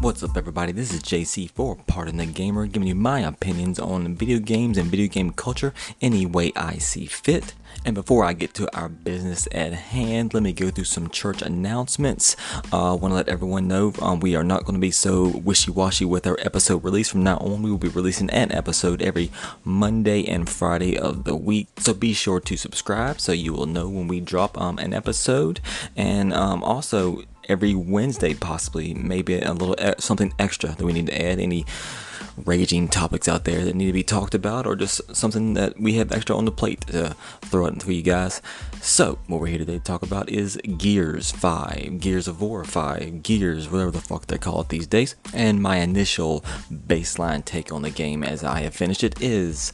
What's up, everybody? This is JC4, Pardon the Gamer, giving you my opinions on video games and video game culture any way I see fit. And before I get to our business at hand, let me go through some church announcements. I uh, want to let everyone know um, we are not going to be so wishy washy with our episode release. From now on, we will be releasing an episode every Monday and Friday of the week. So be sure to subscribe so you will know when we drop um, an episode. And um, also, every Wednesday, possibly, maybe a little something extra that we need to add. Any raging topics out there that need to be talked about, or just something that we have extra on the plate to throw out for you guys. So, what we're here today to talk about is Gears 5, Gears of War 5, Gears, whatever the fuck they call it these days. And my initial baseline take on the game as I have finished it is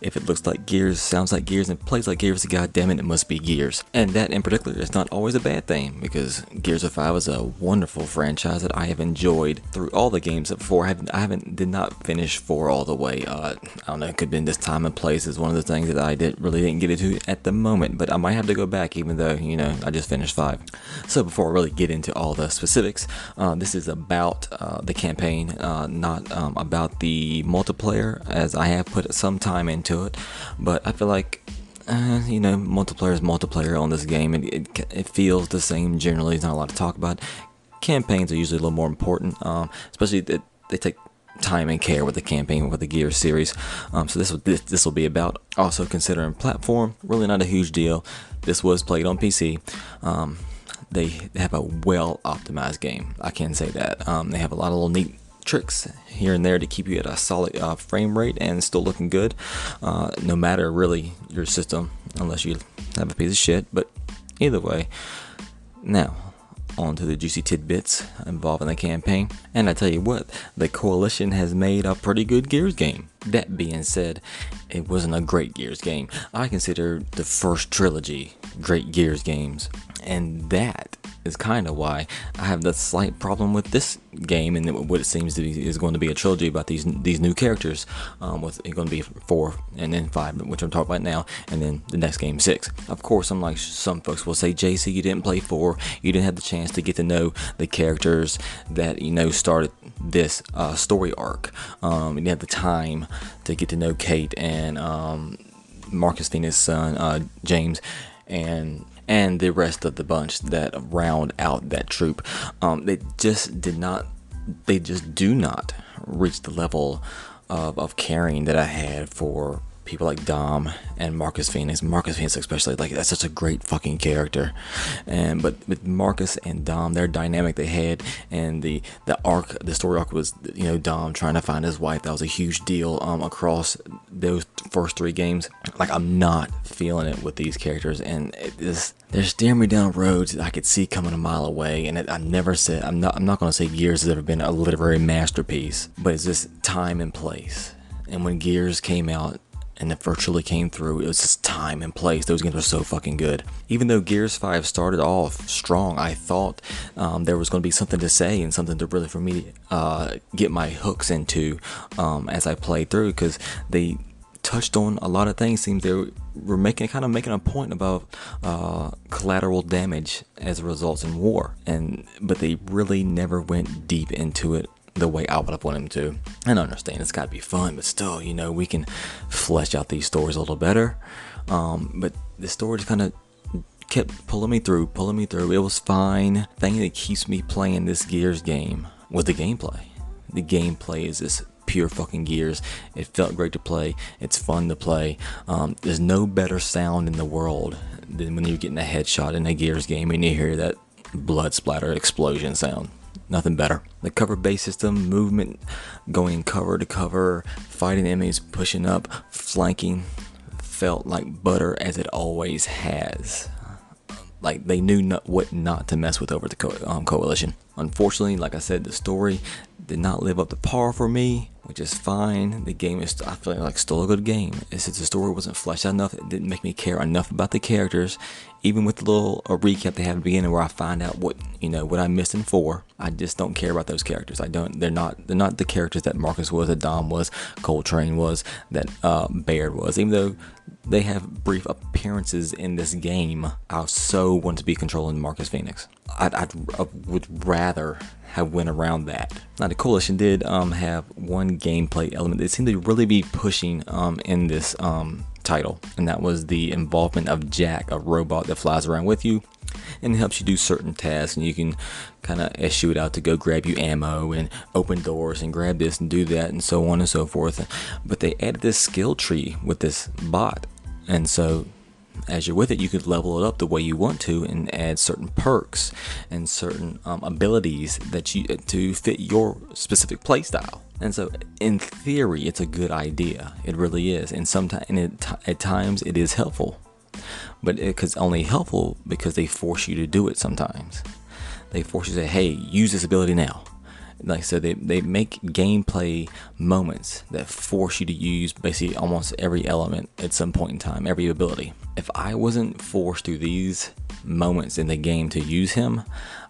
if it looks like Gears, sounds like Gears, and plays like Gears, god it, it must be Gears. And that in particular is not always a bad thing because Gears of 5 is a wonderful franchise that I have enjoyed through all the games 4. I haven't, I haven't did not finish 4 all the way. Uh, I don't know, it could have been this time and place is one of the things that I did really didn't get into at the moment, but I might have to go back even though, you know, I just finished 5. So before I really get into all the specifics, uh, this is about uh, the campaign, uh, not um, about the multiplayer as I have put some time into to it, but I feel like uh, you know, multiplayer is multiplayer on this game, and it, it, feels the same generally. There's not a lot to talk about. Campaigns are usually a little more important, um, especially that they take time and care with the campaign with the Gear series. Um, so this this this will be about. Also considering platform, really not a huge deal. This was played on PC. Um, they have a well optimized game. I can say that. Um, they have a lot of little neat tricks here and there to keep you at a solid uh, frame rate and still looking good, uh, no matter really your system, unless you have a piece of shit. But either way, now on to the juicy tidbits involving the campaign. And I tell you what, the Coalition has made a pretty good Gears game. That being said, it wasn't a great Gears game. I consider the first trilogy great Gears games. And that is kind of why I have the slight problem with this game and what it seems to be is going to be a trilogy about these these new characters. Um, with it's going to be four and then five, which I'm talking about now, and then the next game six. Of course, I'm like some folks will say, JC, you didn't play four, you didn't have the chance to get to know the characters that you know started this uh, story arc. Um, you didn't have the time to get to know Kate and um, Marcus Phoenix' son, uh, James, and and the rest of the bunch that round out that troop. Um, they just did not, they just do not reach the level of, of caring that I had for people like Dom and Marcus Phoenix. Marcus Phoenix, especially, like that's such a great fucking character. And but with Marcus and Dom, their dynamic they had, and the the arc, the story arc was you know Dom trying to find his wife. That was a huge deal um across those first three games. Like I'm not feeling it with these characters, and it is they're steering me down roads that I could see coming a mile away. And it, I never said I'm not I'm not gonna say Gears has ever been a literary masterpiece, but it's just time and place. And when Gears came out, and it virtually came through. It was just time and place. Those games were so fucking good. Even though Gears 5 started off strong, I thought um, there was going to be something to say and something to really for me to uh, get my hooks into um, as I played through because they touched on a lot of things. Seems they were making kind of making a point about uh, collateral damage as a result in war, and but they really never went deep into it the way I would have wanted him to. And I understand it's got to be fun, but still, you know, we can flesh out these stories a little better. Um, but the story just kind of kept pulling me through, pulling me through. It was fine. thing that keeps me playing this Gears game was the gameplay. The gameplay is this pure fucking Gears. It felt great to play. It's fun to play. Um, there's no better sound in the world than when you're getting a headshot in a Gears game and you hear that blood splatter explosion sound nothing better. The cover based system, movement, going cover to cover, fighting enemies, pushing up, flanking, felt like butter as it always has. Like they knew not, what not to mess with over the co- um, coalition. Unfortunately, like I said, the story did not live up to par for me which is fine. The game is, I feel like, still a good game. It's just the story wasn't fleshed out enough. It didn't make me care enough about the characters. Even with the little a recap they have at the beginning where I find out what you know what I'm missing for, I just don't care about those characters. I don't. They're not. They're not the characters that Marcus was, that Dom was, Cole Train was, that uh, Baird was. Even though they have brief appearances in this game, I so want to be controlling Marcus Phoenix. I'd, I'd I would rather have went around that. Now the coalition did um, have one gameplay element that seemed to really be pushing um, in this um, title, and that was the involvement of Jack, a robot that flies around with you and helps you do certain tasks and you can kind of issue it out to go grab you ammo and open doors and grab this and do that and so on and so forth but they added this skill tree with this bot and so as you're with it, you could level it up the way you want to and add certain perks and certain um, abilities that you to fit your specific playstyle. And so, in theory, it's a good idea. It really is, and sometimes, and it, at times, it is helpful. But it's only helpful because they force you to do it. Sometimes they force you to say, "Hey, use this ability now." Like so they, they make gameplay moments that force you to use basically almost every element at some point in time every ability. If i wasn't forced to these moments in the game to use him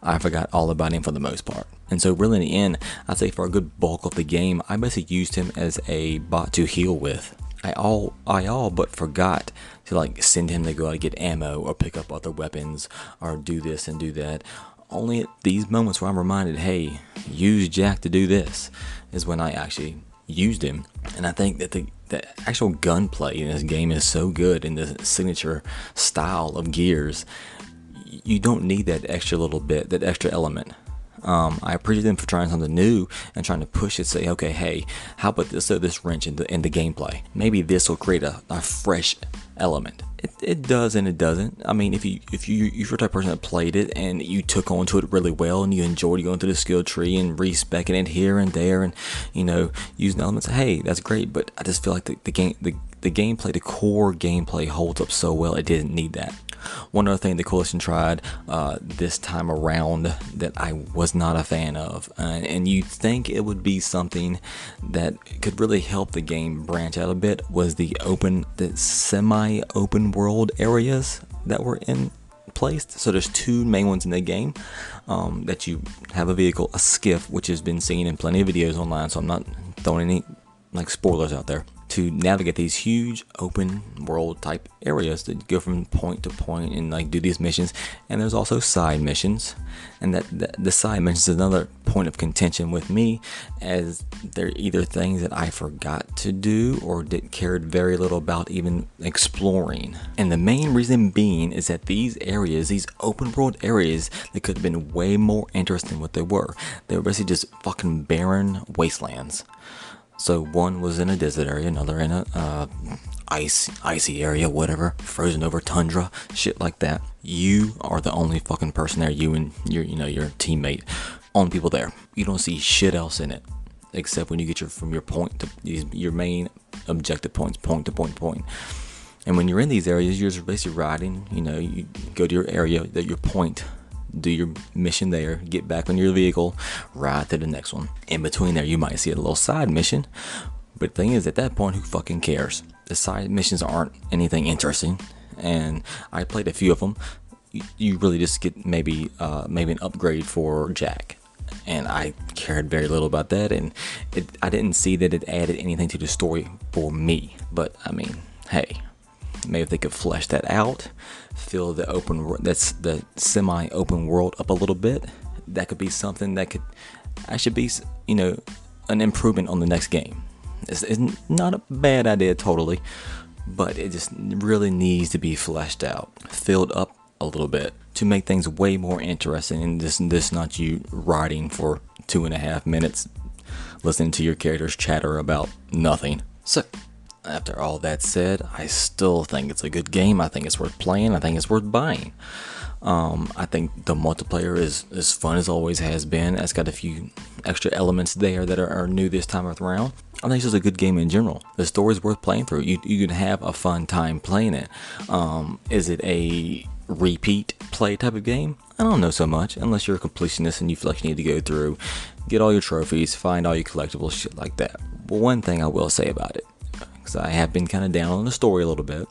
i forgot all about him for the most part. And so really in the end i'd say for a good bulk of the game i basically used him as a bot to heal with. I all I all but forgot to like send him to go out and get ammo or pick up other weapons or do this and do that only at these moments where I'm reminded, hey, use Jack to do this, is when I actually used him. And I think that the, the actual gunplay in this game is so good in the signature style of gears. You don't need that extra little bit, that extra element. Um, I appreciate them for trying something new and trying to push it. Say, okay, hey, how about this? So this wrench in the in the gameplay. Maybe this will create a, a fresh element. It, it does and it doesn't. I mean, if you if you if you're the type of person that played it and you took onto it really well and you enjoyed going through the skill tree and respecing it here and there and you know using elements, hey, that's great. But I just feel like the, the game the the gameplay, the core gameplay holds up so well. It didn't need that. One other thing the coalition tried uh, this time around that I was not a fan of, and you think it would be something that could really help the game branch out a bit, was the open, the semi-open world areas that were in placed. So there's two main ones in the game um, that you have a vehicle, a skiff, which has been seen in plenty of videos online. So I'm not throwing any like spoilers out there to navigate these huge open world type areas that go from point to point and like do these missions. And there's also side missions. And that, the side missions is another point of contention with me as they're either things that I forgot to do or did cared very little about even exploring. And the main reason being is that these areas these open world areas that could have been way more interesting than what they were. They were basically just fucking barren wastelands so one was in a desert area, another in a uh, ice icy area, whatever, frozen over tundra, shit like that. You are the only fucking person there. You and your you know your teammate, only people there. You don't see shit else in it except when you get your from your point to your main objective points, point to point. And when you're in these areas, you're just basically riding. You know, you go to your area, that your point do your mission there, get back on your vehicle, ride to the next one. In between there, you might see a little side mission, but the thing is, at that point, who fucking cares? The side missions aren't anything interesting, and I played a few of them. You, really just get maybe uh, maybe an upgrade for Jack, and I cared very little about that, and it, I didn't see that it added anything to the story for me. But I mean, hey, maybe if they could flesh that out, fill the open that's the semi-open world up a little bit, that could be something that could actually be you know an improvement on the next game. It's, it's not a bad idea totally, but it just really needs to be fleshed out, filled up a little bit to make things way more interesting and this this not you riding for two and a half minutes listening to your characters chatter about nothing. So after all that said, I still think it's a good game. I think it's worth playing. I think it's worth buying. Um, I think the multiplayer is as fun as always has been. It's got a few extra elements there that are, are new this time around. I think it's just a good game in general. The story is worth playing through. You you can have a fun time playing it. Um, is it a repeat play type of game? I don't know so much, unless you're a completionist and you feel like you need to go through, get all your trophies, find all your collectibles, shit like that But one thing I will say about it, because I have been kind of down on the story a little bit,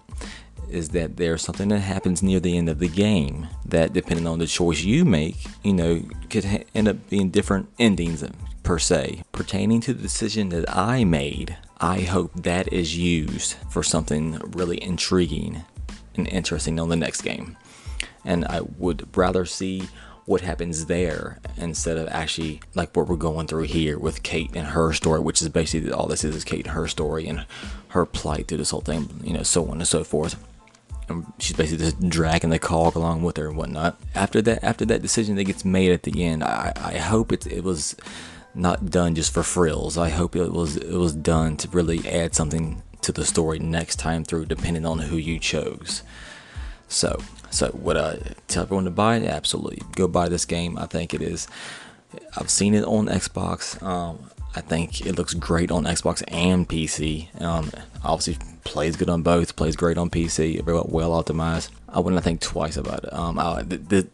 is that there's something that happens near the end of the game that, depending on the choice you make, you know, could ha- end up being different endings per se. Pertaining to the decision that I made, I hope that is used for something really intriguing and interesting on the next game. And I would rather see what happens there instead of actually like what we're going through here with Kate and her story, which is basically all this is is Kate and her story and her plight through this whole thing, you know, so on and so forth. And she's basically just dragging the COG along with her and whatnot. After that, after that decision that gets made at the end, I, I hope it it was not done just for frills. I hope it was it was done to really add something to the story next time through, depending on who you chose. So so would I tell everyone to buy it? Absolutely. Go buy this game. I think it is. I've seen it on Xbox. Um, I think it looks great on Xbox and PC. Um, obviously plays good on both. Plays great on PC. Very well optimized. I wouldn't think twice about it. Um, I, the, the,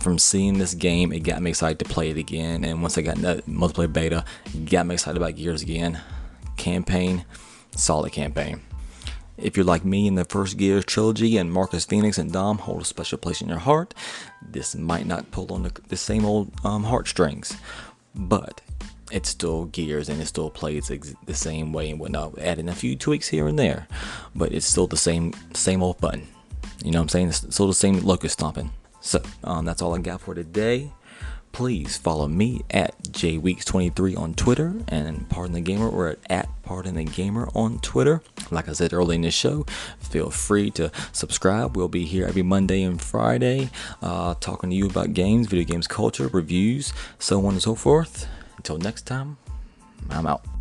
from seeing this game, it got me excited to play it again. And once I got that multiplayer beta, got me excited about Gears again. Campaign, solid campaign. If you're like me in the first Gears trilogy and Marcus Phoenix and Dom hold a special place in your heart, this might not pull on the, the same old um, heartstrings, but it's still Gears and it still plays ex- the same way and whatnot, adding a few tweaks here and there, but it's still the same same old button. You know what I'm saying? It's still the same locust stomping. So um, that's all I got for today please follow me at jweeks23 on Twitter and Pardon the Gamer or at, Pardon the Gamer on Twitter. Like I said earlier in the show, feel free to subscribe. We'll be here every Monday and Friday uh, talking to you about games, video games culture, reviews, so on and so forth. Until next time, I'm out.